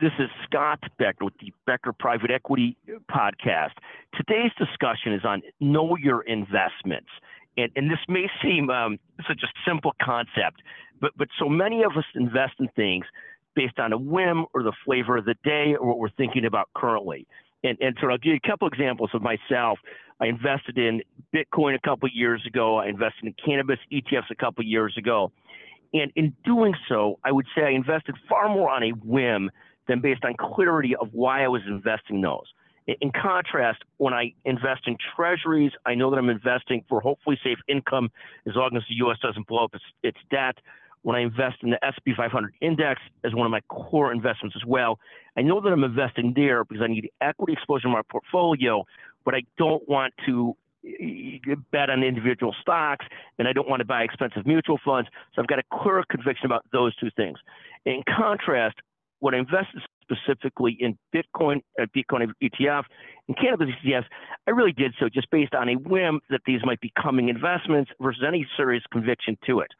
This is Scott Becker with the Becker Private Equity Podcast. Today's discussion is on know your investments. And, and this may seem um, such a simple concept, but, but so many of us invest in things based on a whim or the flavor of the day or what we're thinking about currently. And, and so I'll give you a couple examples of myself. I invested in Bitcoin a couple years ago. I invested in cannabis ETFs a couple years ago. And in doing so, I would say I invested far more on a whim than based on clarity of why I was investing those. In contrast, when I invest in treasuries, I know that I'm investing for hopefully safe income as long as the U.S. doesn't blow up its, its debt. When I invest in the S&P 500 index as one of my core investments as well, I know that I'm investing there because I need equity exposure in my portfolio, but I don't want to bet on individual stocks and I don't want to buy expensive mutual funds. So I've got a clear conviction about those two things. In contrast, when I invested specifically in Bitcoin, uh, Bitcoin ETF, and cannabis ETFs, I really did so just based on a whim that these might be coming investments versus any serious conviction to it.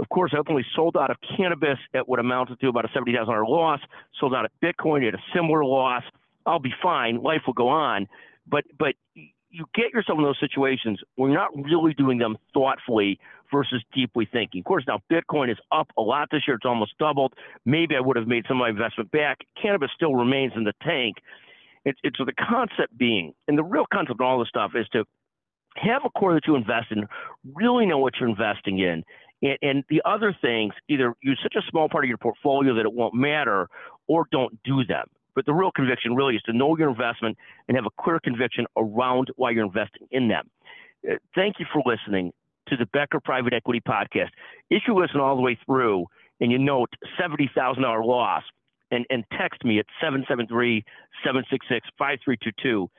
Of course, I openly sold out of cannabis at what amounted to about a $70,000 loss, sold out of Bitcoin at a similar loss. I'll be fine. Life will go on. But, but you get yourself in those situations where you're not really doing them thoughtfully versus deeply thinking. Of course, now Bitcoin is up a lot this year. It's almost doubled. Maybe I would have made some of my investment back. Cannabis still remains in the tank. It's, it's so the concept being, and the real concept of all this stuff is to have a core that you invest in, really know what you're investing in. And, and the other things, either use such a small part of your portfolio that it won't matter or don't do them. But the real conviction really is to know your investment and have a clear conviction around why you're investing in them. Uh, thank you for listening to the Becker Private Equity Podcast. If you listen all the way through and you note $70,000 loss, and, and text me at 773 766 5322,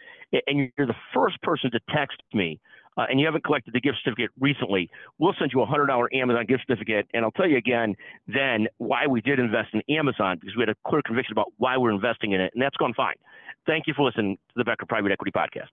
and you're the first person to text me uh, and you haven't collected the gift certificate recently, we'll send you a $100 Amazon gift certificate. And I'll tell you again then why we did invest in Amazon because we had a clear conviction about why we're investing in it. And that's gone fine. Thank you for listening to the Becker Private Equity Podcast.